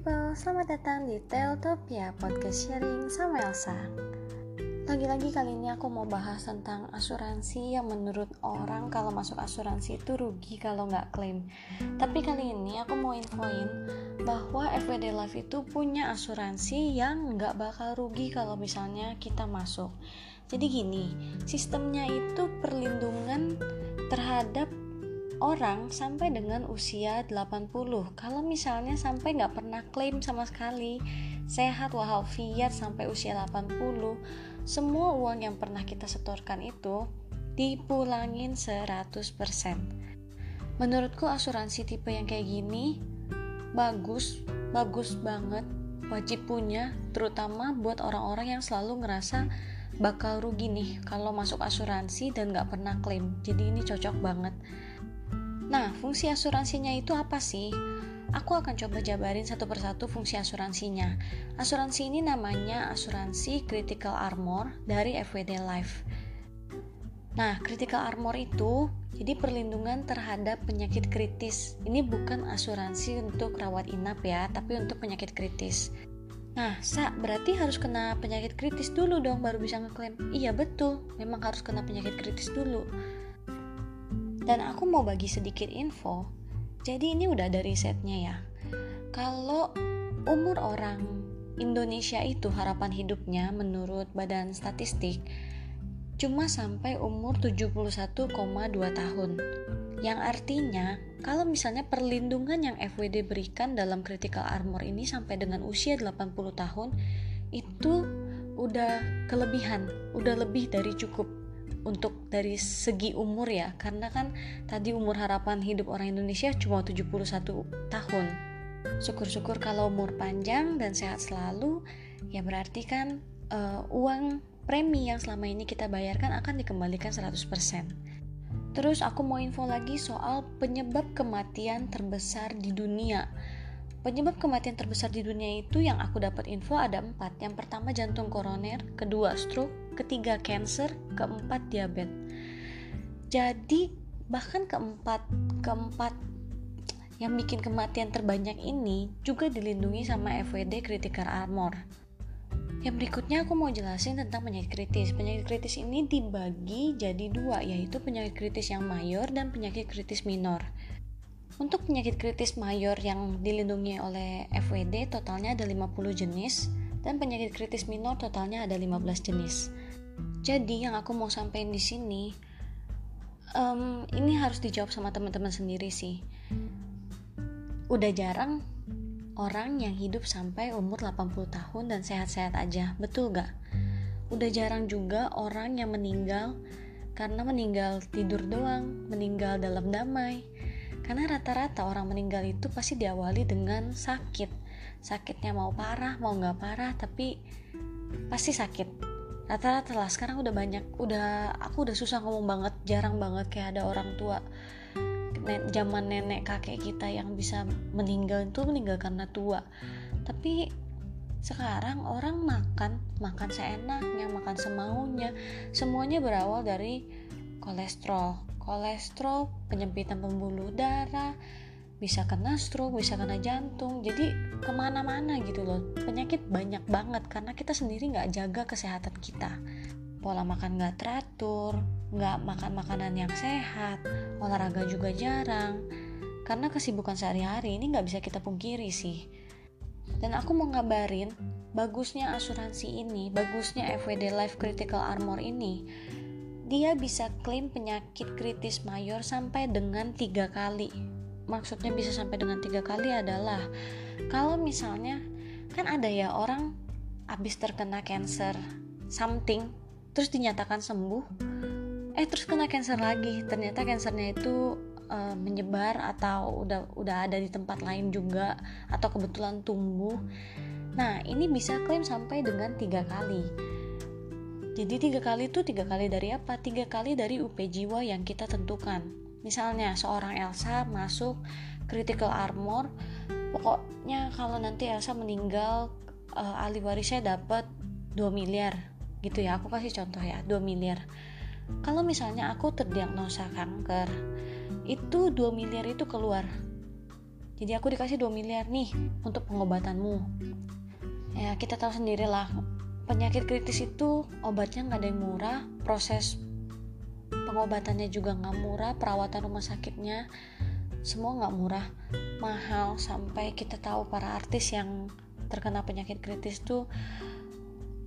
people, selamat datang di Teltopia Podcast Sharing sama Elsa. Lagi-lagi kali ini aku mau bahas tentang asuransi yang menurut orang kalau masuk asuransi itu rugi kalau nggak klaim. Tapi kali ini aku mau infoin bahwa FWD Life itu punya asuransi yang nggak bakal rugi kalau misalnya kita masuk. Jadi gini, sistemnya itu perlindungan terhadap orang sampai dengan usia 80 kalau misalnya sampai nggak pernah klaim sama sekali sehat walafiat sampai usia 80 semua uang yang pernah kita setorkan itu dipulangin 100% menurutku asuransi tipe yang kayak gini bagus bagus banget. Wajib punya terutama buat orang-orang yang selalu ngerasa bakal rugi nih kalau masuk asuransi dan nggak pernah klaim. Jadi ini cocok banget Nah, fungsi asuransinya itu apa sih? Aku akan coba jabarin satu persatu fungsi asuransinya. Asuransi ini namanya asuransi Critical Armor dari FWD Life. Nah, Critical Armor itu jadi perlindungan terhadap penyakit kritis. Ini bukan asuransi untuk rawat inap ya, tapi untuk penyakit kritis. Nah, Sa, berarti harus kena penyakit kritis dulu dong baru bisa ngeklaim. Iya betul, memang harus kena penyakit kritis dulu. Dan aku mau bagi sedikit info. Jadi ini udah ada risetnya ya. Kalau umur orang Indonesia itu harapan hidupnya menurut Badan Statistik cuma sampai umur 71,2 tahun. Yang artinya, kalau misalnya perlindungan yang FWD berikan dalam critical armor ini sampai dengan usia 80 tahun, itu udah kelebihan, udah lebih dari cukup untuk dari segi umur ya. Karena kan tadi umur harapan hidup orang Indonesia cuma 71 tahun. Syukur-syukur kalau umur panjang dan sehat selalu ya berarti kan uh, uang premi yang selama ini kita bayarkan akan dikembalikan 100% terus aku mau info lagi soal penyebab kematian terbesar di dunia Penyebab kematian terbesar di dunia itu yang aku dapat info ada empat. Yang pertama jantung koroner, kedua stroke, ketiga cancer, keempat diabetes. Jadi bahkan keempat keempat yang bikin kematian terbanyak ini juga dilindungi sama FWD Critical Armor. Yang berikutnya aku mau jelasin tentang penyakit kritis. Penyakit kritis ini dibagi jadi dua, yaitu penyakit kritis yang mayor dan penyakit kritis minor. Untuk penyakit kritis mayor yang dilindungi oleh FWD totalnya ada 50 jenis dan penyakit kritis minor totalnya ada 15 jenis. Jadi yang aku mau sampaikan di sini um, ini harus dijawab sama teman-teman sendiri sih. Udah jarang orang yang hidup sampai umur 80 tahun dan sehat-sehat aja, betul gak? Udah jarang juga orang yang meninggal karena meninggal tidur doang, meninggal dalam damai, karena rata-rata orang meninggal itu pasti diawali dengan sakit. Sakitnya mau parah, mau nggak parah, tapi pasti sakit. Rata-rata lah sekarang udah banyak, udah aku udah susah ngomong banget, jarang banget kayak ada orang tua zaman nenek kakek kita yang bisa meninggal itu meninggal karena tua. Tapi sekarang orang makan, makan seenaknya, makan semaunya, semuanya berawal dari kolesterol kolesterol, penyempitan pembuluh darah, bisa kena stroke, bisa kena jantung, jadi ke mana-mana gitu loh. Penyakit banyak banget karena kita sendiri nggak jaga kesehatan kita. Pola makan nggak teratur, nggak makan makanan yang sehat, olahraga juga jarang. Karena kesibukan sehari-hari ini nggak bisa kita pungkiri sih. Dan aku mau ngabarin, bagusnya asuransi ini, bagusnya FWD Life Critical Armor ini, dia bisa klaim penyakit kritis mayor sampai dengan tiga kali. Maksudnya bisa sampai dengan tiga kali adalah kalau misalnya kan ada ya orang habis terkena cancer something terus dinyatakan sembuh eh terus kena cancer lagi. Ternyata cancernya itu uh, menyebar atau udah udah ada di tempat lain juga atau kebetulan tumbuh. Nah ini bisa klaim sampai dengan tiga kali jadi tiga kali itu tiga kali dari apa? Tiga kali dari UP jiwa yang kita tentukan. Misalnya seorang Elsa masuk critical armor, pokoknya kalau nanti Elsa meninggal uh, ahli warisnya dapat 2 miliar gitu ya. Aku kasih contoh ya, 2 miliar. Kalau misalnya aku terdiagnosa kanker, itu 2 miliar itu keluar. jadi aku dikasih 2 miliar nih untuk pengobatanmu ya kita tahu sendiri lah penyakit kritis itu obatnya nggak ada yang murah proses pengobatannya juga nggak murah perawatan rumah sakitnya semua nggak murah. Mahal sampai kita tahu para artis yang terkena penyakit kritis tuh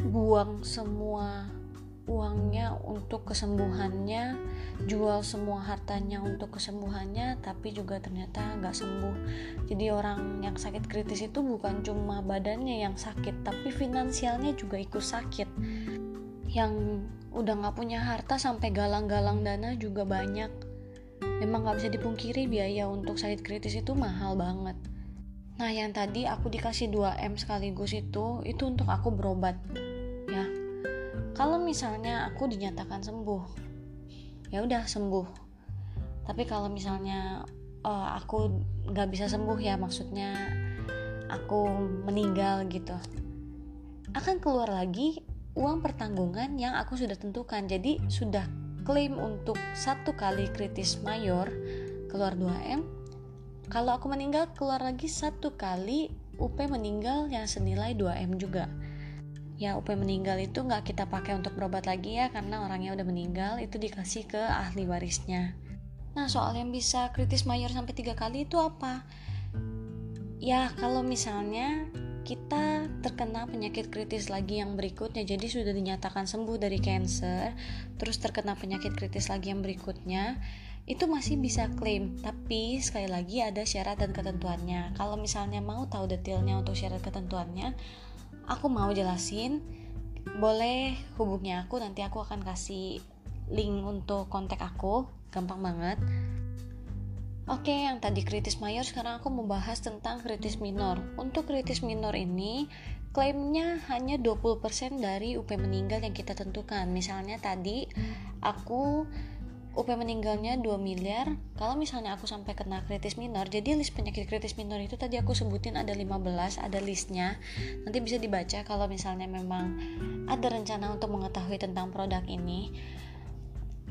buang semua uangnya untuk kesembuhannya jual semua hartanya untuk kesembuhannya tapi juga ternyata nggak sembuh. Jadi orang yang sakit kritis itu bukan cuma badannya yang sakit tapi finansialnya juga ikut sakit. Yang udah nggak punya harta sampai galang-galang dana juga banyak. Memang nggak bisa dipungkiri biaya untuk sakit kritis itu mahal banget. Nah yang tadi aku dikasih 2M sekaligus itu itu untuk aku berobat kalau misalnya aku dinyatakan sembuh ya udah sembuh. Tapi kalau misalnya uh, aku nggak bisa sembuh ya maksudnya aku meninggal gitu akan keluar lagi uang pertanggungan yang aku sudah tentukan. Jadi sudah klaim untuk satu kali kritis mayor keluar 2M kalau aku meninggal keluar lagi satu kali UP meninggal yang senilai 2M juga ya UP meninggal itu nggak kita pakai untuk berobat lagi ya karena orangnya udah meninggal itu dikasih ke ahli warisnya. Nah soal yang bisa kritis mayor sampai tiga kali itu apa? Ya kalau misalnya kita terkena penyakit kritis lagi yang berikutnya jadi sudah dinyatakan sembuh dari cancer terus terkena penyakit kritis lagi yang berikutnya itu masih bisa klaim. Tapi sekali lagi ada syarat dan ketentuannya. Kalau misalnya mau tahu detailnya untuk syarat ketentuannya aku mau jelasin boleh hubungi aku nanti aku akan kasih link untuk kontak aku gampang banget Oke, yang tadi kritis mayor, sekarang aku mau bahas tentang kritis minor. Untuk kritis minor ini, klaimnya hanya 20% dari UP meninggal yang kita tentukan. Misalnya tadi aku UP meninggalnya 2 miliar. Kalau misalnya aku sampai kena kritis minor jadi list penyakit kritis minor itu tadi aku sebutin ada 15 ada listnya. Nanti bisa dibaca kalau misalnya memang ada rencana untuk mengetahui tentang produk ini.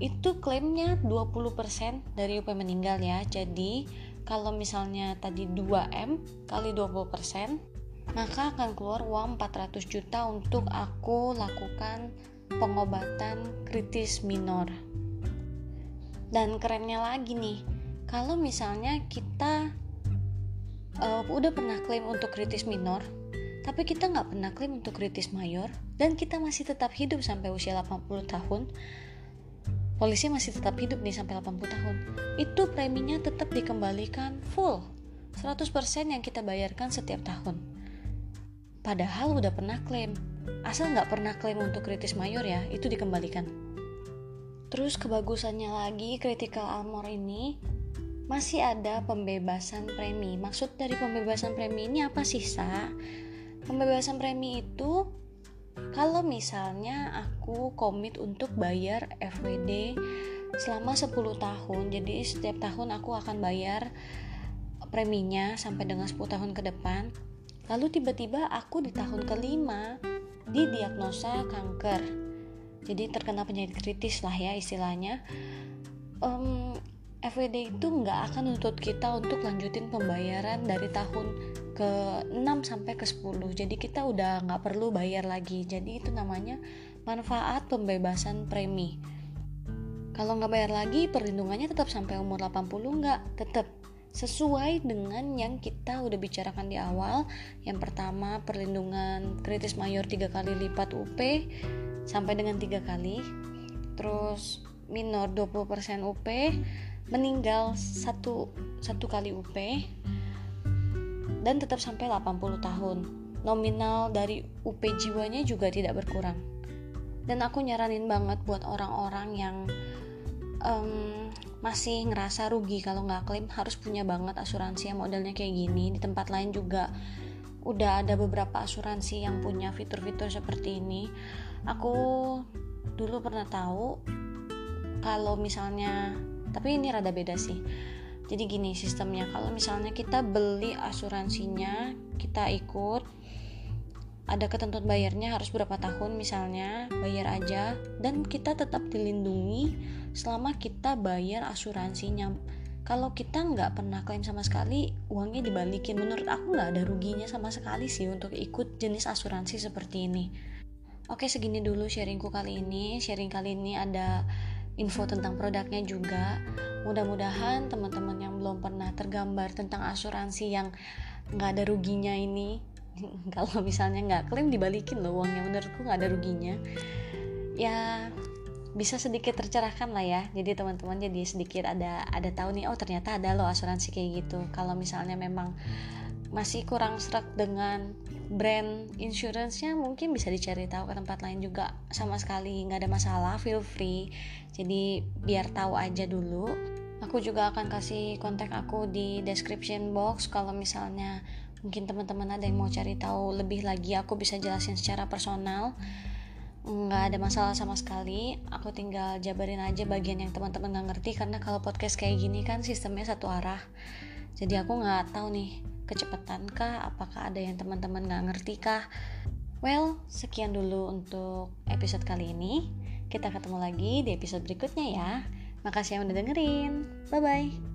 Itu klaimnya 20% dari UP meninggal ya. Jadi kalau misalnya tadi 2M kali 20% maka akan keluar uang 400 juta untuk aku lakukan pengobatan kritis minor dan kerennya lagi nih kalau misalnya kita uh, udah pernah klaim untuk kritis minor tapi kita nggak pernah klaim untuk kritis mayor dan kita masih tetap hidup sampai usia 80 tahun polisi masih tetap hidup nih sampai 80 tahun itu preminya tetap dikembalikan full 100% yang kita bayarkan setiap tahun. Padahal udah pernah klaim asal nggak pernah klaim untuk kritis mayor ya itu dikembalikan Terus kebagusannya lagi critical armor ini masih ada pembebasan premi. Maksud dari pembebasan premi ini apa sih, Sa? Pembebasan premi itu kalau misalnya aku komit untuk bayar FWD selama 10 tahun. Jadi setiap tahun aku akan bayar preminya sampai dengan 10 tahun ke depan. Lalu tiba-tiba aku di tahun kelima didiagnosa kanker jadi terkena penyakit kritis lah ya istilahnya. Um, FWD itu nggak akan nuntut kita untuk lanjutin pembayaran dari tahun ke 6 sampai ke 10 jadi kita udah nggak perlu bayar lagi. Jadi itu namanya manfaat pembebasan premi. Kalau nggak bayar lagi perlindungannya tetap sampai umur 80 nggak? Tetap. Sesuai dengan yang kita udah bicarakan di awal. Yang pertama perlindungan kritis mayor tiga kali lipat UP sampai dengan tiga kali. Terus minor 20% UP meninggal satu satu kali UP dan tetap sampai 80 tahun. Nominal dari UP jiwanya juga tidak berkurang. Dan aku nyaranin banget buat orang-orang yang um, masih ngerasa rugi kalau nggak klaim harus punya banget asuransi yang modelnya kayak gini. Di tempat lain juga udah ada beberapa asuransi yang punya fitur-fitur seperti ini. Aku dulu pernah tahu kalau misalnya tapi ini rada beda sih. Jadi gini sistemnya kalau misalnya kita beli asuransinya kita ikut ada ketentuan bayarnya harus berapa tahun misalnya bayar aja dan kita tetap dilindungi selama kita bayar asuransinya kalau kita nggak pernah klaim sama sekali uangnya dibalikin. Menurut aku nggak ada ruginya sama sekali sih untuk ikut jenis asuransi seperti ini. Oke segini dulu sharingku kali ini. Sharing kali ini ada info tentang produknya juga. Mudah-mudahan teman-teman yang belum pernah tergambar tentang asuransi yang nggak ada ruginya ini kalau misalnya nggak klaim dibalikin loh uangnya. Menurutku nggak ada ruginya. Ya bisa sedikit tercerahkan lah ya. Jadi teman-teman jadi sedikit ada ada tahu nih oh ternyata ada loh asuransi kayak gitu. Kalau misalnya memang masih kurang serak dengan brand insurance-nya mungkin bisa dicari tahu ke tempat lain juga. Sama sekali nggak ada masalah feel free. Jadi biar tahu aja dulu. Aku juga akan kasih kontak aku di description box. Kalau misalnya mungkin teman-teman ada yang mau cari tahu lebih lagi aku bisa jelasin secara personal nggak ada masalah sama sekali. Aku tinggal jabarin aja bagian yang teman-teman nggak ngerti karena kalau podcast kayak gini kan sistemnya satu arah. Jadi aku nggak tahu nih kecepatan kah apakah ada yang teman-teman nggak ngerti kah? Well sekian dulu untuk episode kali ini. Kita ketemu lagi di episode berikutnya ya. Makasih yang udah dengerin. Bye bye